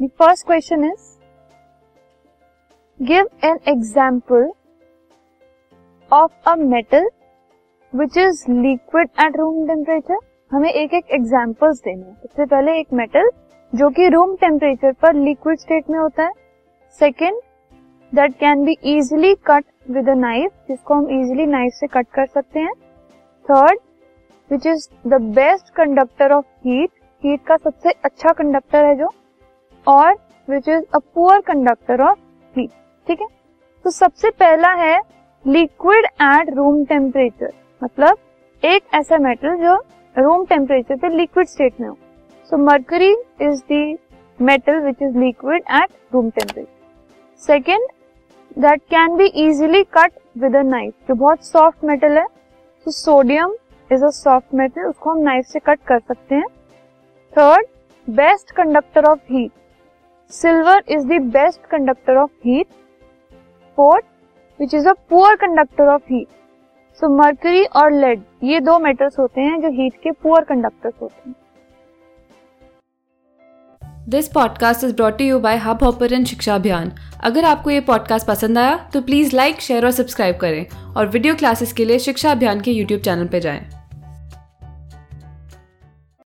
First question is give an example of a metal which is liquid at room temperature हमें एक एक examples देने हैं। सबसे पहले एक मेटल जो कि रूम टेम्परेचर पर लिक्विड स्टेट में होता है। Second that can be easily cut with a knife जिसको हम इजिली नाइफ से कट कर सकते हैं। Third which is the best conductor of heat heat का सबसे अच्छा कंडक्टर है जो। और which is a poor conductor of heat ठीक है? तो सबसे पहला है लिक्विड एट रूम टेम्परेचर मतलब एक ऐसा मेटल जो रूम टेम्परेचर पे लिक्विड स्टेट में हो. So mercury is the metal which is liquid at room temperature second that can be easily cut with a knife जो बहुत सॉफ्ट मेटल है. तो sodium is a soft metal उसको हम knife से कट कर सकते हैं. Third best conductor of heat silver is the best conductor of heat fourth which is a poor conductor of heat so mercury और lead ये दो मेटल्स होते हैं जो हीट के पुअर कंडक्टर्स होते हैं। This podcast is brought you by Hub Hopper Shiksha Abhiyan अगर आपको ये पॉडकास्ट पसंद आया तो प्लीज़ लाइक शेयर और सब्सक्राइब करें। और वीडियो क्लासेस के लिए शिक्षा अभियान के यूट्यूब चैनल पर जाएँ।